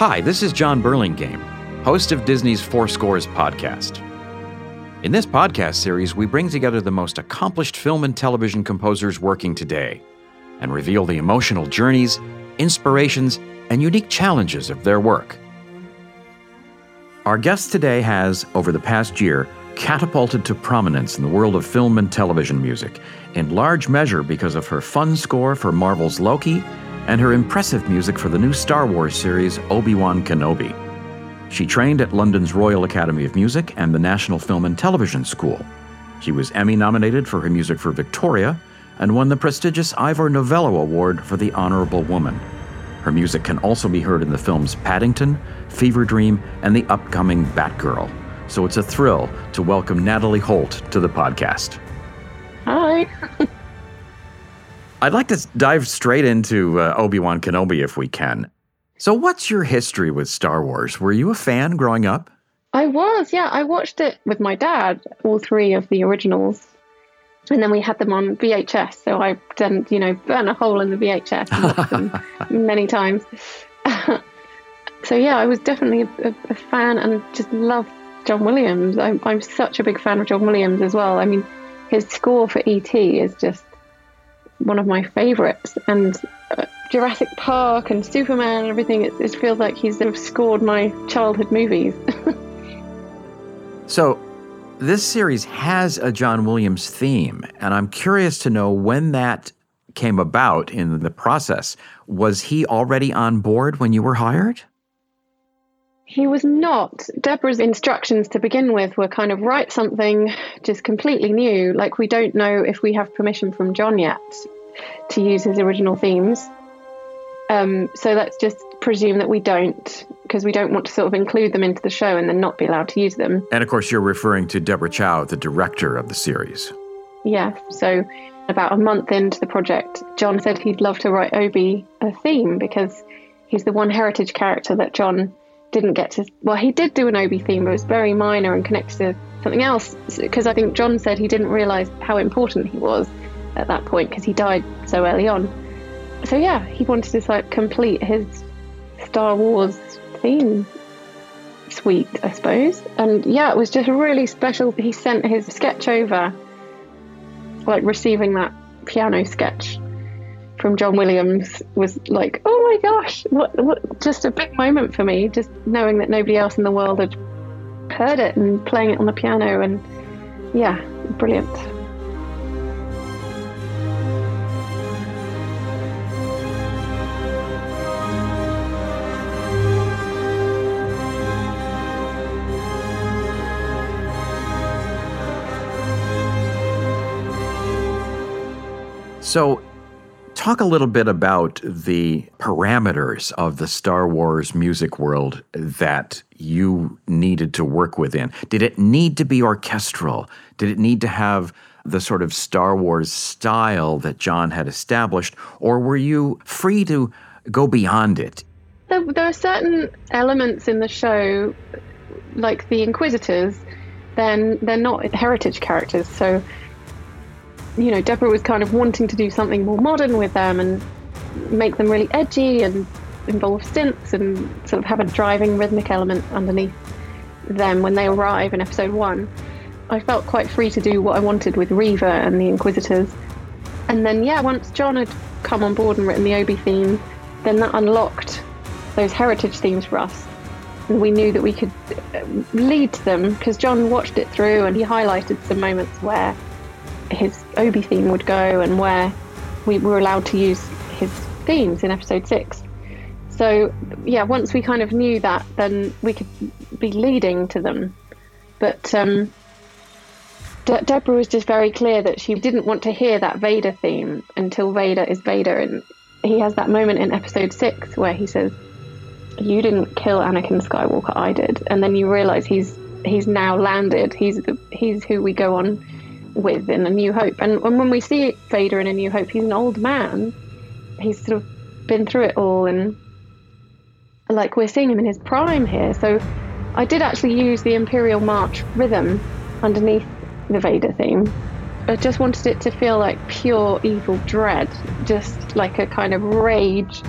Hi, this is John Burlingame, host of Disney's Four Scores podcast. In this podcast series, we bring together the most accomplished film and television composers working today and reveal the emotional journeys, inspirations, and unique challenges of their work. Our guest today has, over the past year, catapulted to prominence in the world of film and television music, in large measure because of her fun score for Marvel's Loki and her impressive music for the new Star Wars series Obi Wan Kenobi. She trained at London's Royal Academy of Music and the National Film and Television School. She was Emmy nominated for her music for Victoria and won the prestigious Ivor Novello Award for The Honorable Woman. Her music can also be heard in the films Paddington, Fever Dream, and the upcoming Batgirl. So it's a thrill to welcome Natalie Holt to the podcast. Hi. I'd like to dive straight into uh, Obi Wan Kenobi if we can. So, what's your history with Star Wars? Were you a fan growing up? I was, yeah. I watched it with my dad, all three of the originals. And then we had them on VHS. So I then, you know, burn a hole in the VHS many times. so, yeah, I was definitely a, a, fan and just loved John Williams. I'm, I'm such a big fan of John Williams as well. I mean, his score for E.T. is just one of my favorites. And uh, Jurassic Park and Superman and everything, it, it feels like he's sort of scored my childhood movies. so, this series has a John Williams theme, and I'm curious to know when that came about in the process. Was he already on board when you were hired? He was not. Deborah's instructions to begin with were kind of write something just completely new. Like, we don't know if we have permission from John yet to use his original themes. Um, so let's just presume that we don't, because we don't want to sort of include them into the show and then not be allowed to use them. And of course, you're referring to Deborah Chow, the director of the series. Yeah. So about a month into the project, John said he'd love to write Obi a theme because he's the one heritage character that John didn't get to. Well, he did do an Obi theme, but it was very minor and connected to something else. Because I think John said he didn't realize how important he was at that point because he died so early on. So yeah, he wanted to like complete his Star Wars theme suite, I suppose. And yeah, it was just really special. He sent his sketch over, like receiving that piano sketch from John Williams was like, oh my gosh, what, what, just a big moment for me, just knowing that nobody else in the world had heard it and playing it on the piano. And yeah, brilliant. So, Talk a little bit about the parameters of the Star Wars music world that you needed to work within. Did it need to be orchestral? Did it need to have the sort of Star Wars style that John had established? Or were you free to go beyond it? There, there are certain elements in the show, like the Inquisitors, then they're not heritage characters. So you know, Deborah was kind of wanting to do something more modern with them and make them really edgy and involve synths and sort of have a driving rhythmic element underneath them when they arrive in episode one. I felt quite free to do what I wanted with Reva and the Inquisitors. And then, yeah, once John had come on board and written the Obi theme, then that unlocked those heritage themes for us. And we knew that we could uh, lead to them because John watched it through and he highlighted some moments where his Obi theme would go and where we were allowed to use his themes in episode six. So, yeah, once we kind of knew that, then we could be leading to them. But um, De- Deborah was just very clear that she didn't want to hear that Vader theme until Vader is Vader. And he has that moment in episode six where he says, You didn't kill Anakin Skywalker, I did. And then you realize he's he's now landed. He's he's who we go on with in A New Hope. And, and when we see Vader in A New Hope, he's an old man. He's sort of been through it all, and like we're seeing him in his prime here. So I did actually use the Imperial March rhythm underneath the Vader theme. I just wanted it to feel like pure evil dread, just like a kind of rage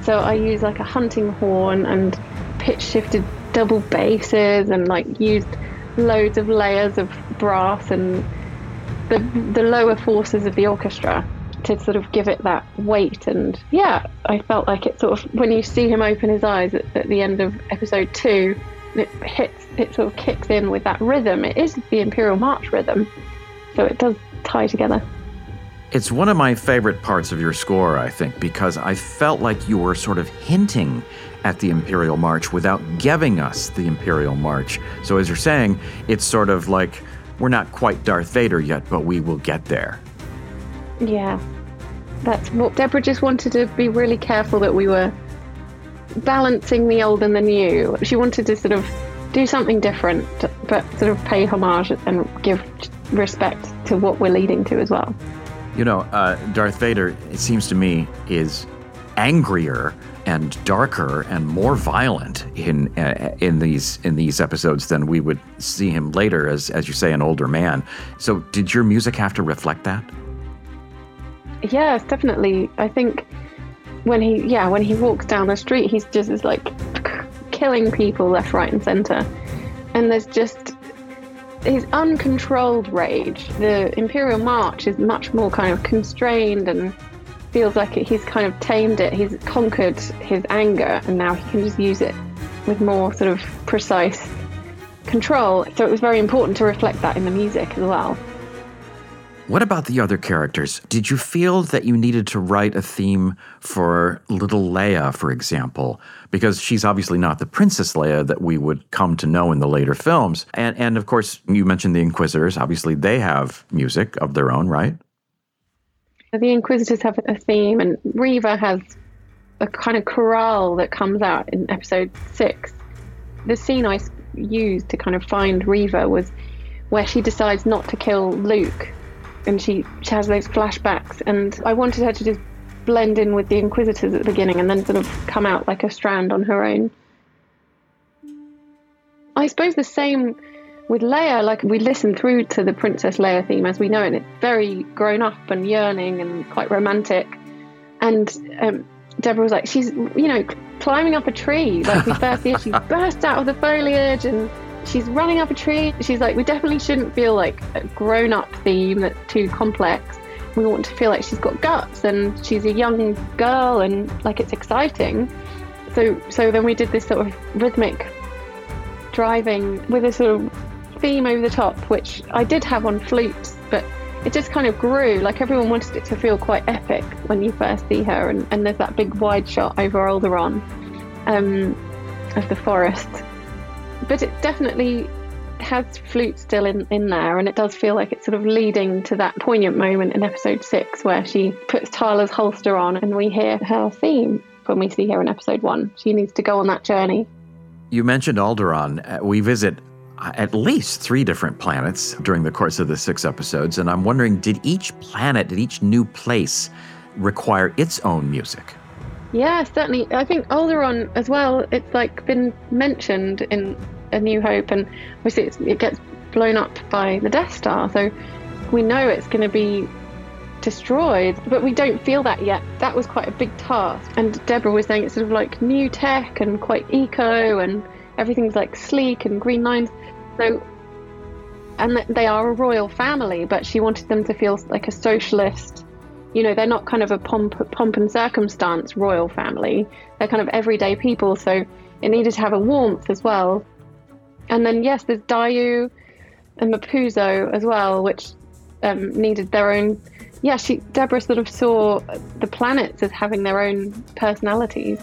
So I used like a hunting horn and pitch shifted double basses and like used loads of layers of brass and the the lower forces of the orchestra to sort of give it that weight. And yeah i felt like it sort of when you see him open his eyes at, at the end of episode two it hits it sort of kicks in with that rhythm. It is the imperial march rhythm so it does tie together. It's one of my favorite parts of your score, I think, because I felt like you were sort of hinting at the Imperial March without giving us the Imperial March. So, as you're saying, it's sort of like we're not quite Darth Vader yet, but we will get there. Yeah. That's what Deborah just wanted to be really careful that we were balancing the old and the new. She wanted to sort of do something different, but sort of pay homage and give respect to what we're leading to as well. You know, uh, Darth Vader, it seems to me, is angrier and darker and more violent in uh, in these in these episodes than we would see him later as as you say an older man. So did your music have to reflect that? Yes, definitely. I think when he yeah, when he walks down the street, he's just is like killing people left, right and center. And there's just his uncontrolled rage. The Imperial March is much more kind of constrained and feels like he's kind of tamed it. He's conquered his anger and now he can just use it with more sort of precise control. So it was very important to reflect that in the music as well. What about the other characters? Did you feel that you needed to write a theme for little Leia, for example? Because she's obviously not the Princess Leia that we would come to know in the later films. And, and of course, you mentioned the Inquisitors. Obviously, they have music of their own, right? The Inquisitors have a theme, and Reva has a kind of chorale that comes out in episode six. The scene I used to kind of find Reva was where she decides not to kill Luke and she, she has those flashbacks. And I wanted her to just blend in with the Inquisitors at the beginning and then sort of come out like a strand on her own. I suppose the same with Leia, like we listen through to the Princess Leia theme as we know it, it's very grown up and yearning and quite romantic. And um, Deborah was like, she's, you know, climbing up a tree. Like we first see her, she bursts out of the foliage and she's running up a tree. She's like, we definitely shouldn't feel like a grown up theme that's too complex. We want to feel like she's got guts and she's a young girl and like it's exciting. So, so then we did this sort of rhythmic driving with a sort of theme over the top, which I did have on flutes, but it just kind of grew. Like everyone wanted it to feel quite epic when you first see her, and, and there's that big wide shot over Alderaan um, of the forest but it definitely has flute still in, in there, and it does feel like it's sort of leading to that poignant moment in episode six where she puts Tala's holster on and we hear her theme when we see her in episode one. She needs to go on that journey. You mentioned Alderaan. Uh, we visit Uh, at least three different planets during the course of the six episodes, and I'm wondering did each planet, did each new place require its own music? Yeah, certainly. I think Alderaan as well. It's like been mentioned in A New Hope, and obviously it gets blown up by the Death Star, so we know it's going to be destroyed, but we don't feel that yet. That was quite a big task. And Deborah was saying it's sort of like new tech and quite eco, and everything's like sleek and green lines. So, and they are a royal family, but she wanted them to feel like a socialist you know they're not kind of a pomp pomp and circumstance royal family. They're kind of everyday people so it needed to have a warmth as well. And then yes there's Daiyu and Mapuzo as well which um, needed their own yeah she Deborah sort of saw the planets as having their own personalities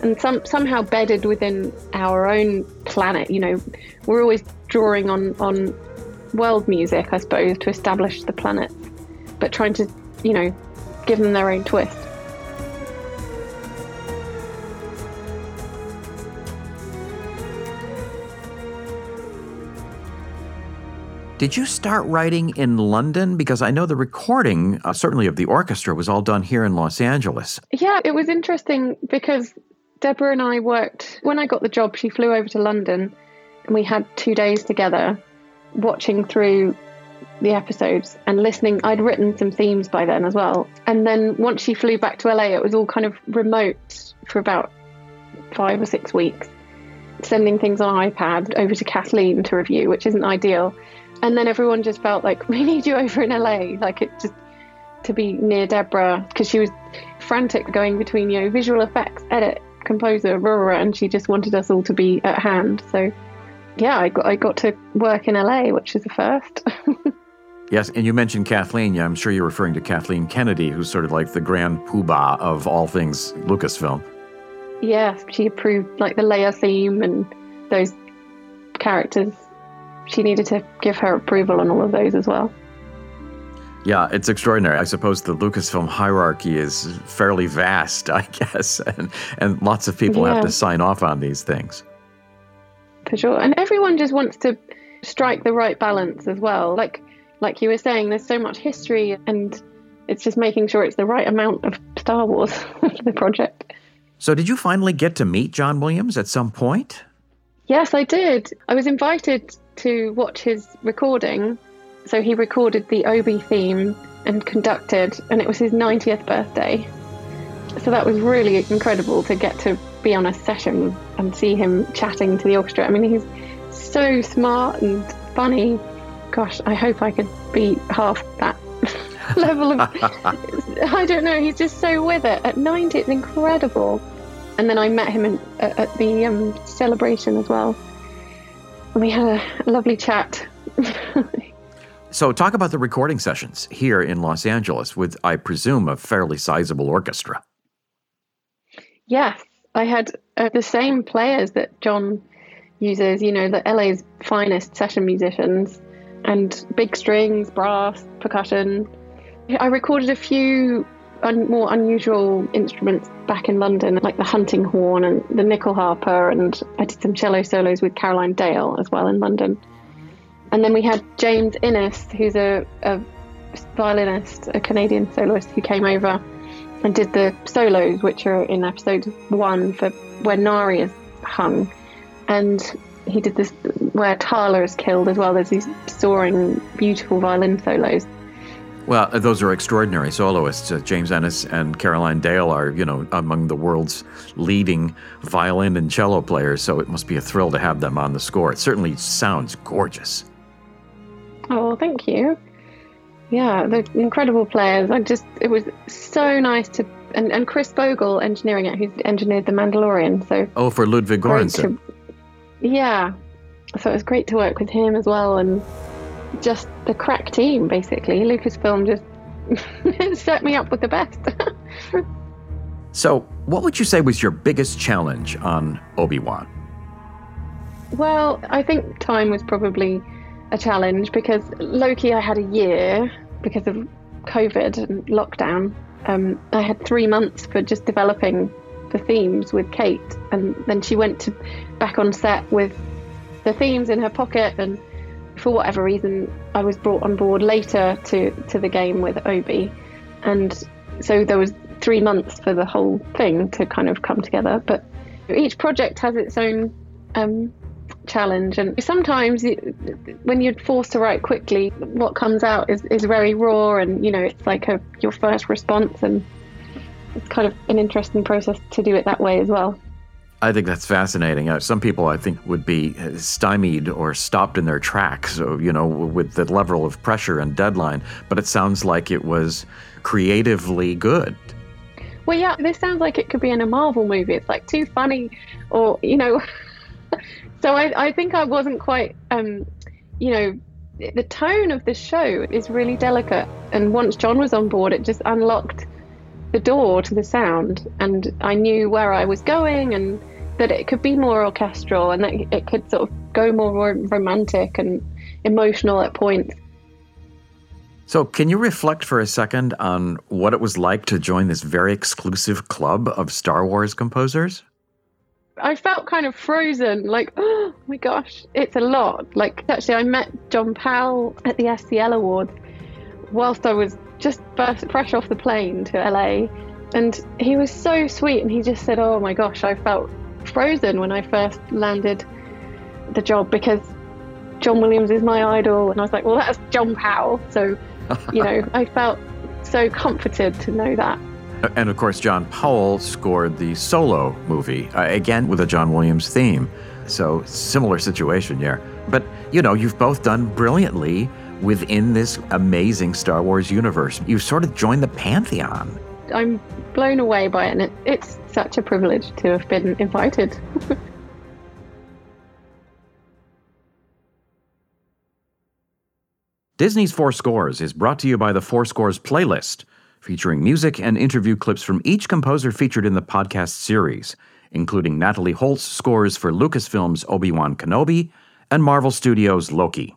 and some somehow bedded within our own planet you know we're always drawing on on world music I suppose to establish the planets but trying to you know, give them their own twist. Did you start writing in London? Because I know the recording, uh, certainly of the orchestra, was all done here in Los Angeles. Yeah, it was interesting because Deborah and I worked, when I got the job, she flew over to London and we had two days together watching through the episodes and listening. I'd written some themes by then as well. And then once she flew back to LA, it was all kind of remote for about five or six weeks, sending things on iPad over to Kathleen to review, which isn't ideal. And then everyone just felt like, we need you over in LA. Like it just to be near Deborah because she was frantic going between, you know, visual effects, edit, composer, Aurora, and she just wanted us all to be at hand. So yeah, I got I got to work in LA, which is a first. yes, and you mentioned Kathleen. Yeah, I'm sure you're referring to Kathleen Kennedy, who's sort of like the grand poobah of all things Lucasfilm. Yes, she approved like the Leia theme and those characters. She needed to give her approval on all of those as well. Yeah, it's extraordinary. I suppose the Lucasfilm hierarchy is fairly vast, I guess, and, and lots of people yeah. have to sign off on these things. For sure. And everyone just wants to strike the right balance as well. Like like you were saying, there's so much history and it's just making sure it's the right amount of Star Wars for the project. So did you finally get to meet John Williams at some point? Yes, I did. I was invited to watch his recording so he recorded the Obi theme and conducted, and it was his 90th birthday. So that was really incredible to get to be on a session and see him chatting to the orchestra. I mean, he's so smart and funny. Gosh, I hope I could be half that level of. I don't know. He's just so with it. At 90, it's incredible. And then I met him in, at the um, celebration as well. And we had a lovely chat. So, talk about the recording sessions here in Los Angeles with, I presume, a fairly sizable orchestra. Yes, I had uh, the same players that John uses, you know, the LA's finest session musicians, and big strings, brass, percussion. I recorded a few un- more unusual instruments back in London, like the hunting horn and the nyckelharpa, and I did some cello solos with Caroline Dale as well in London. And then we had James Ehnes, who's a, a violinist, a Canadian soloist who came over and did the solos, which are in episode one for where Nari is hung. And he did this where Tala is killed as well. There's these soaring, beautiful violin solos. Well, those are extraordinary soloists. Uh, James Ehnes and Caroline Dale are, you know, among the world's leading violin and cello players, so it must be a thrill to have them on the score. It certainly sounds gorgeous. Oh, thank you. Yeah, they're incredible players. I just it was so nice to and, and Chris Fogel engineering it, who's engineered The Mandalorian. So oh, for Ludwig Göransson. Yeah, so it was great to work with him as well, and just the crack team basically. Lucasfilm just set me up with the best. so, what would you say was your biggest challenge on Obi Wan? Well, I think time was probably a challenge because Loki, I had a year because of COVID and lockdown. Um, I had three months for just developing the themes with Kate, and then she went to back on set with the themes in her pocket. And for whatever reason, I was brought on board later to to the game with Obi, and so there was three months for the whole thing to kind of come together. But each project has its own um, challenge. And sometimes when you're forced to write quickly, what comes out is, is very raw and, you know, it's like a, your first response. And it's kind of an interesting process to do it that way as well. I think that's fascinating. Uh, some people, I think, would be stymied or stopped in their tracks, so, you know, with the level of pressure and deadline. But it sounds like it was creatively good. Well, yeah, this sounds like it could be in a Marvel movie. It's like too funny, or you know, So I, I think I wasn't quite, um, you know, the tone of the show is really delicate. And once John was on board, it just unlocked the door to the sound. And I knew where I was going and that it could be more orchestral and that it could sort of go more romantic and emotional at points. So, can you reflect for a second on what it was like to join this very exclusive club of Star Wars composers? I felt kind of frozen, like, oh my gosh, it's a lot. Like, actually, I met John Powell at the SCL Awards whilst I was just first, fresh off the plane to LA. And he was so sweet, and he just said, Oh my gosh, I felt frozen when I first landed the job because John Williams is my idol. And I was like, well, that's John Powell. So, you know, I felt so comforted to know that. And of course, John Powell scored the solo movie, uh, again with a John Williams theme. So, similar situation, yeah. But, you know, you've both done brilliantly within this amazing Star Wars universe. You've sort of joined the pantheon. I'm blown away by it, and it, it's such a privilege to have been invited. Disney's Four Scores is brought to you by the Four Scores playlist, featuring music and interview clips from each composer featured in the podcast series, including Natalie Holt's scores for Lucasfilm's Obi Wan Kenobi and Marvel Studios' Loki.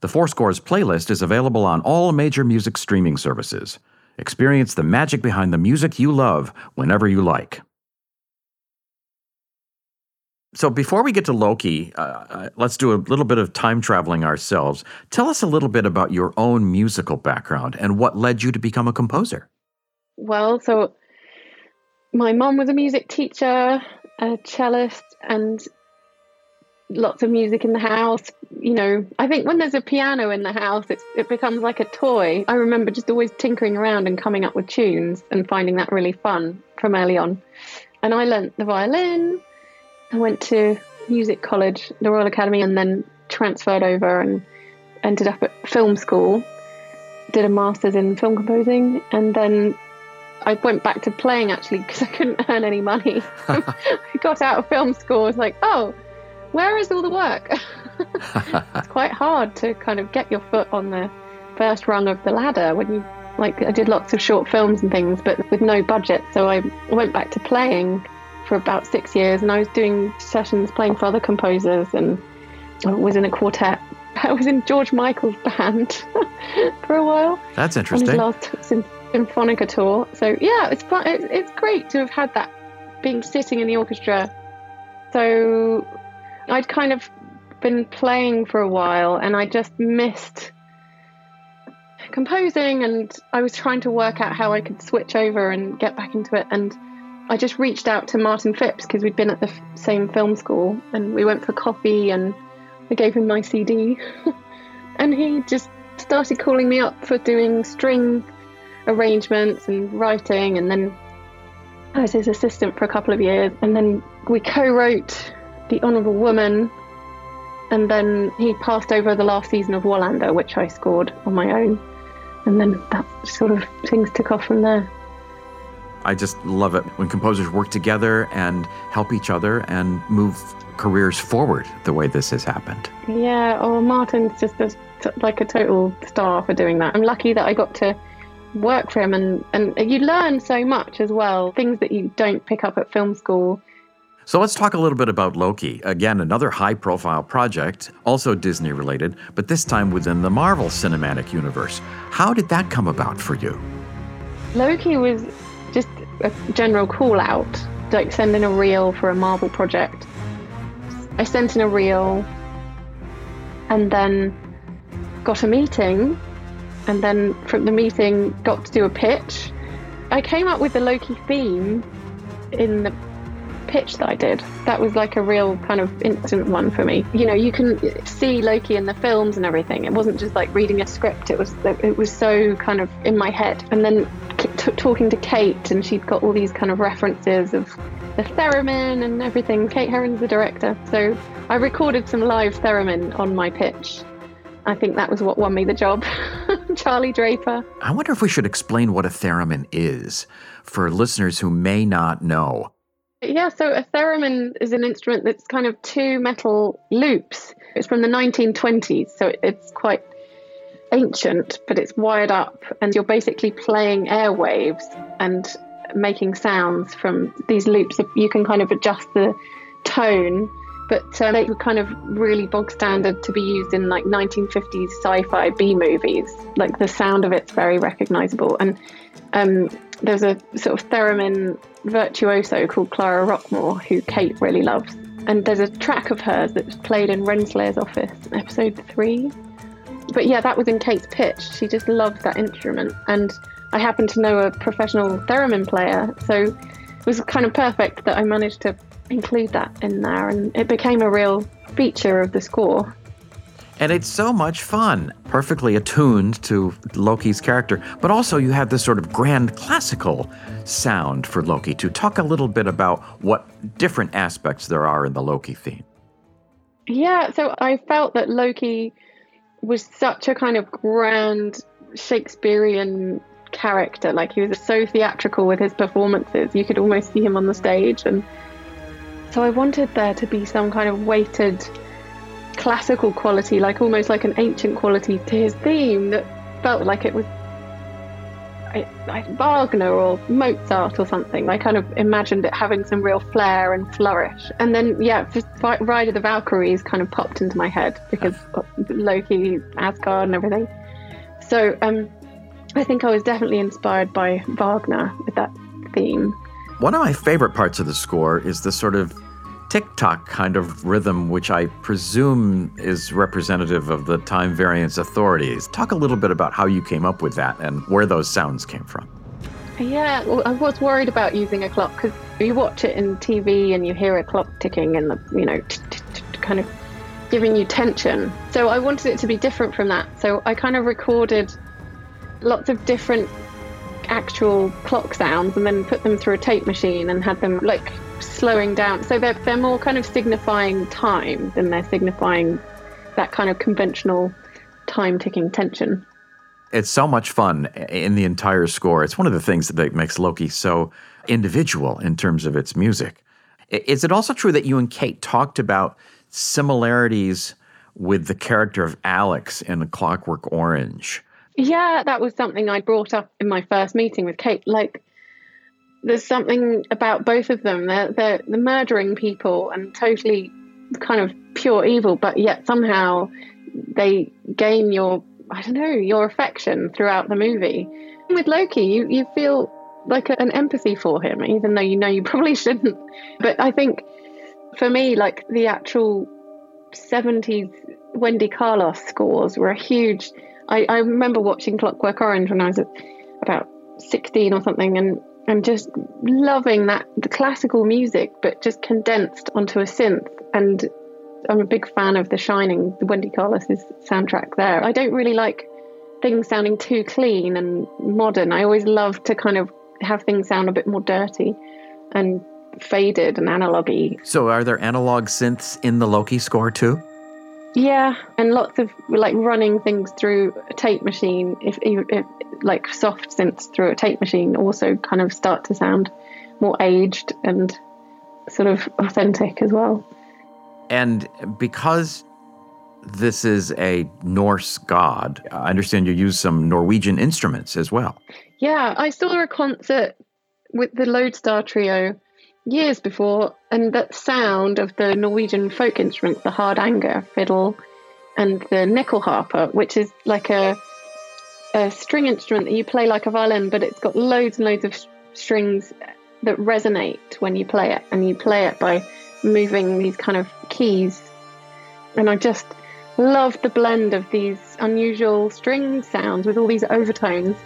The Four Scores playlist is available on all major music streaming services. Experience the magic behind the music you love whenever you like. So, before we get to Loki, uh, uh, let's do a little bit of time traveling ourselves. Tell us a little bit about your own musical background and what led you to become a composer. Well, so my mom was a music teacher, a cellist, and lots of music in the house. You know, I think when there's a piano in the house, it becomes like a toy. I remember just always tinkering around and coming up with tunes and finding that really fun from early on. And I learnt the violin. I went to music college, the Royal Academy, and then transferred over and ended up at film school. Did a master's in film composing, and then I went back to playing actually because I couldn't earn any money. I got out of film school. I was like, oh, where is all the work? it's quite hard to kind of get your foot on the first rung of the ladder when you like I did lots of short films and things but with no budget so I went back to playing for about 6 years and I was doing sessions playing for other composers and I was in a quartet. I was in George Michael's band for a while. That's interesting on his last Symphonica tour. So yeah it's fun. It's great to have had that being sitting in the orchestra. So I'd kind of been playing for a while and I just missed composing and I was trying to work out how I could switch over and get back into it and I just reached out to Martin Phipps because we'd been at the f- same film school and we went for coffee and I gave him my CD and he just started calling me up for doing string arrangements and writing and then I was his assistant for a couple of years and then we co-wrote the Honourable Woman, and then he passed over the last season of Wallander, which I scored on my own, and then that sort of things took off from there. I just love it when composers work together and help each other and move careers forward the way this has happened. Yeah, oh, Martin's just a, like a total star for doing that. I'm lucky that I got to work for him, and, and you learn so much as well, things that you don't pick up at film school so let's talk a little bit about Loki. Again, another high profile project, also Disney related, but this time within the Marvel Cinematic Universe. How did that come about for you? Loki was a general call out, like sending a reel for a Marvel project. I sent in a reel and then got a meeting, and then from the meeting, got to do a pitch. I came up with the Loki theme in the pitch that I did. That was like a real kind of instant one for me. You know, you can see Loki in the films and everything. It wasn't just like reading a script. It was it was so kind of in my head. And then t- talking to Kate, and she'd got all these kind of references of the theremin and everything. Kate Herron's the director, so I recorded some live theremin on my pitch. I think that was what won me the job. Charlie Draper. I wonder if we should explain what a theremin is for listeners who may not know. Yeah, so a theremin is an instrument that's kind of two metal loops. It's from the 1920s, so it's quite ancient, but it's wired up, and you're basically playing airwaves and making sounds from these loops. You can kind of adjust the tone, but uh, they were kind of really bog standard to be used in like 1950s sci-fi B movies. Like the sound of it's very recognizable, and um, there's a sort of theremin virtuoso called Clara Rockmore, who Kate really loves. And there's a track of hers that's played in Renslayer's office, episode three. But yeah, that was in Kate's pitch. She just loved that instrument. And I happen to know a professional theremin player, so it was kind of perfect that I managed to include that in there. And it became a real feature of the score. And it's so much fun, perfectly attuned to Loki's character. But also, you have this sort of grand classical sound for Loki. To talk a little bit about what different aspects there are in the Loki theme. Yeah, so I felt that Loki was such a kind of grand Shakespearean character. Like he was so theatrical with his performances, you could almost see him on the stage. And so I wanted there to be some kind of weighted classical quality, like almost like an ancient quality to his theme that felt like it was like Wagner or Mozart or something. I kind of imagined it having some real flair and flourish. And then, yeah, just Ride of the Valkyries kind of popped into my head because Loki, Asgard, and everything. So um, I think I was definitely inspired by Wagner with that theme. One of my favorite parts of the score is the sort of tick-tock kind of rhythm, which I presume is representative of the time variance authorities. Talk a little bit about how you came up with that and where those sounds came from. Yeah, I was worried about using a clock because you watch it in TV and you hear a clock ticking and the you know kind of giving you tension. So I wanted it to be different from that. So I kind of recorded lots of different actual clock sounds and then put them through a tape machine and had them like slowing down. So they're, they're more kind of signifying time than they're signifying that kind of conventional time ticking tension. It's so much fun in the entire score. It's one of the things that makes Loki so individual in terms of its music. Is it also true that you and Kate talked about similarities with the character of Alex in Clockwork Orange? Yeah, that was something I brought up in my first meeting with Kate. Like, there's something about both of them. They're, they're, they're murdering people and totally kind of pure evil, but yet somehow they gain your, I don't know, your affection throughout the movie. With Loki, you, you feel like an empathy for him, even though you know you probably shouldn't. But I think for me, like the actual 70s Wendy Carlos scores were a huge. I, I remember watching Clockwork Orange when I was about 16 or something, and and just loving that the classical music, but just condensed onto a synth. And I'm a big fan of The Shining, the Wendy Carlos's soundtrack there. I don't really like things sounding too clean and modern. I always love to kind of have things sound a bit more dirty and faded and analogy. So, are there analog synths in the Loki score too? Yeah, and lots of like running things through a tape machine. If, if like soft synths through a tape machine, also kind of start to sound more aged and sort of authentic as well. And because this is a Norse god, I understand you use some Norwegian instruments as well. Yeah, I saw a concert with the Lodestar Trio years before, and that sound of the Norwegian folk instruments, the hardanger fiddle and the nyckelharpa, which is like a, a string instrument that you play like a violin, but it's got loads and loads of strings that resonate when you play it, and you play it by moving these kind of keys. And I just love the blend of these unusual string sounds with all these overtones.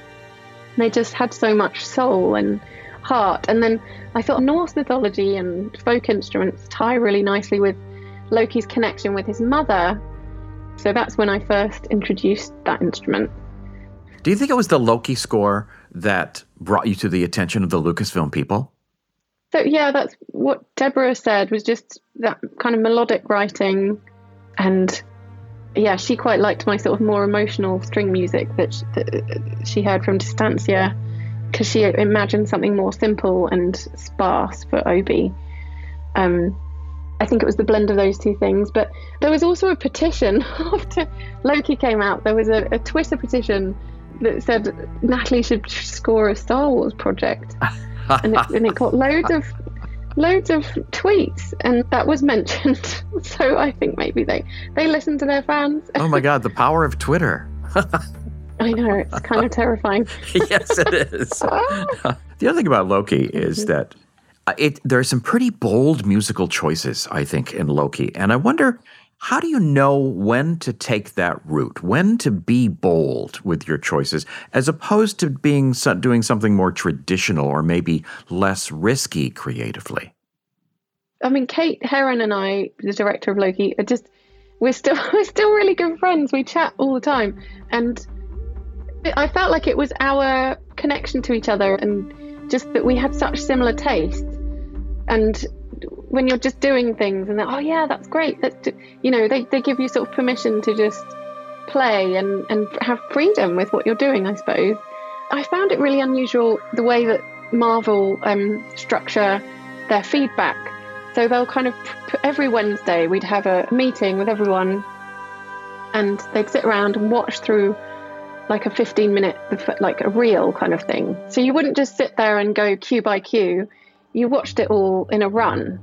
They just had so much soul and heart. And then I thought Norse mythology and folk instruments tie really nicely with Loki's connection with his mother. So that's when I first introduced that instrument. Do you think it was the Loki score that brought you to the attention of the Lucasfilm people? So yeah, that's what Deborah said was just that kind of melodic writing and yeah, she quite liked my sort of more emotional string music that she, that she heard from Distancia because she imagined something more simple and sparse for Obi. Um, I think it was the blend of those two things. But there was also a petition after Loki came out. There was a, a Twitter petition that said Natalie should score a Star Wars project, and, it, and it got loads of loads of tweets, and that was mentioned. so I think maybe they they listen to their fans. oh my God, the power of Twitter! I know it's kind of terrifying. yes, it is. the other thing about Loki is mm-hmm. that uh, it there are some pretty bold musical choices, I think, in Loki, and I wonder how do you know when to take that route, when to be bold with your choices, as opposed to being doing something more traditional or maybe less risky creatively? I mean, Kate Herron and I, the director of Loki, are just we're still we're still really good friends. We chat all the time, and I felt like it was our connection to each other, and just that we had such similar tastes. And when you're just doing things, and oh yeah, that's great. That's you know, they they give you sort of permission to just play and and have freedom with what you're doing. I suppose. I found it really unusual the way that Marvel um, structure their feedback. So they'll kind of every Wednesday we'd have a meeting with everyone, and they'd sit around and watch through like a 15 minute like a reel kind of thing. So you wouldn't just sit there and go cue by cue. You watched it all in a run.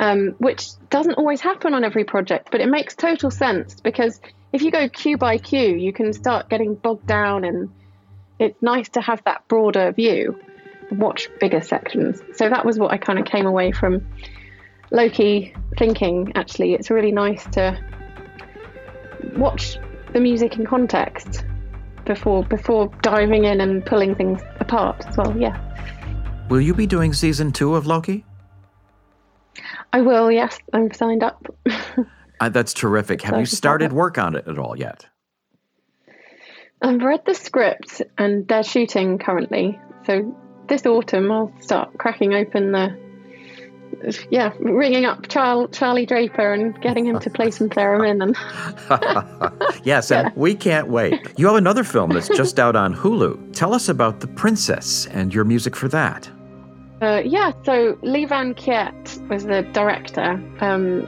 Um, which doesn't always happen on every project, but it makes total sense because if you go cue by cue, you can start getting bogged down and it's nice to have that broader view, watch bigger sections. So that was what I kind of came away from Loki thinking. Actually, it's really nice to watch the music in context before before diving in and pulling things apart as well. Yeah. Will you be doing season two of Loki? I will. Yes, I'm signed up. uh, that's terrific. Have you started work on it at all yet? I've read the script and they're shooting currently. So this autumn I'll start cracking open the yeah, ringing up Char- Charlie Draper and getting him to play some theremin. And yes, and yeah. we can't wait. You have another film that's just out on Hulu. Tell us about The Princess and your music for that. Uh, yeah, so Le-Van Kiet was the director. Um,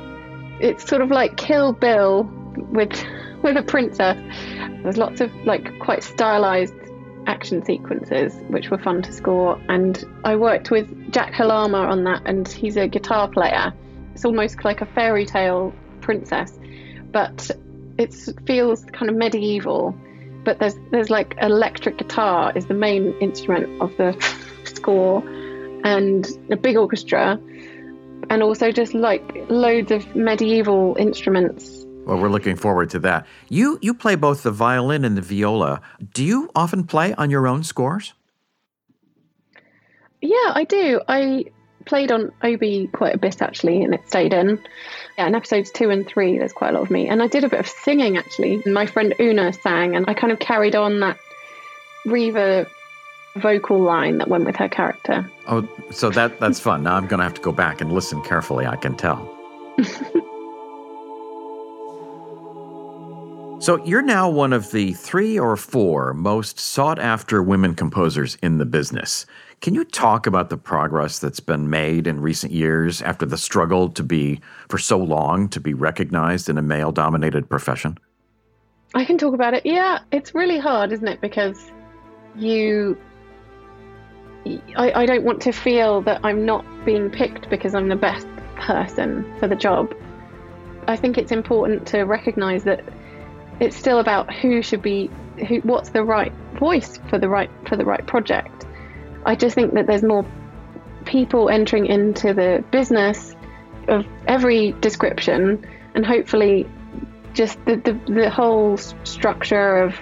it's sort of like Kill Bill with with a princess. There's lots of like quite stylized action sequences which were fun to score. And I worked with Jack Halama on that and he's a guitar player. It's almost like a fairy tale princess but it feels kind of medieval. But there's there's like electric guitar is the main instrument of the score and a big orchestra and also just like loads of medieval instruments well, we're looking forward to that. You you play both the violin and the viola. Do you often play on your own scores? Yeah, I do. I played on Obi quite a bit actually, and it stayed in. Yeah, in episodes two and three, there's quite a lot of me, and I did a bit of singing actually. My friend Una sang, and I kind of carried on that Reva vocal line that went with her character. Oh, so that that's fun. Now I'm going to have to go back and listen carefully. I can tell. So you're now one of the three or four most sought after women composers in the business. Can you talk about the progress that's been made in recent years after the struggle to be, for so long, to be recognized in a male dominated profession? I can talk about it. Yeah, it's really hard, isn't it? Because you. I, I don't want to feel that I'm not being picked because I'm the best person for the job. I think it's important to recognize that it's still about who should be who what's the right voice for the right for the right project. I just think that there's more people entering into the business of every description and hopefully just the, the, the whole structure of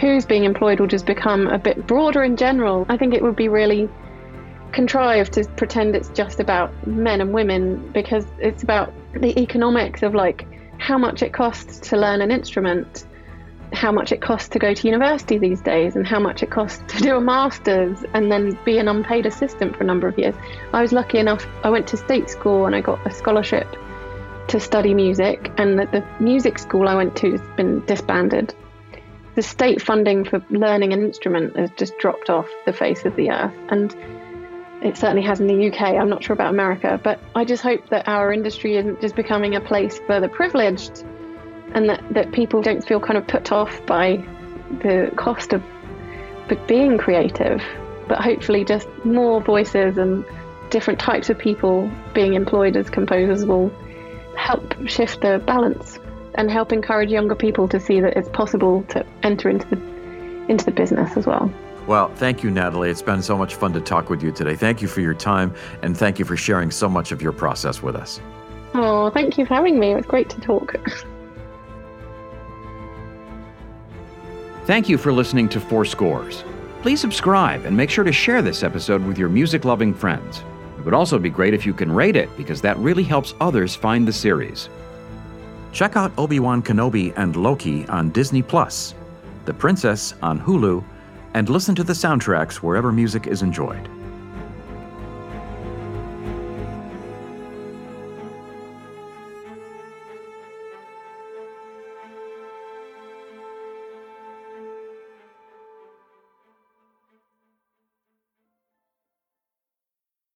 who's being employed will just become a bit broader in general. I think it would be really contrived to pretend it's just about men and women because it's about the economics of like how much it costs to learn an instrument, how much it costs to go to university these days, and how much it costs to do a master's and then be an unpaid assistant for a number of years. I was lucky enough, I went to state school and I got a scholarship to study music, and the, the music school I went to has been disbanded. The state funding for learning an instrument has just dropped off the face of the earth. And it certainly has in the UK. I'm not sure about America, but I just hope that our industry isn't just becoming a place for the privileged and that, that people don't feel kind of put off by the cost of being creative, but hopefully just more voices and different types of people being employed as composers will help shift the balance and help encourage younger people to see that it's possible to enter into the into the business as well. Well, thank you, Natalie. It's been so much fun to talk with you today. Thank you for your time and thank you for sharing so much of your process with us. Oh, thank you for having me. It was great to talk. Thank you for listening to Four Scores. Please subscribe and make sure to share this episode with your music loving friends. It would also be great if you can rate it because that really helps others find the series. Check out Obi Wan Kenobi and Loki on Disney Plus, The Princess on Hulu, and listen to the soundtracks wherever music is enjoyed.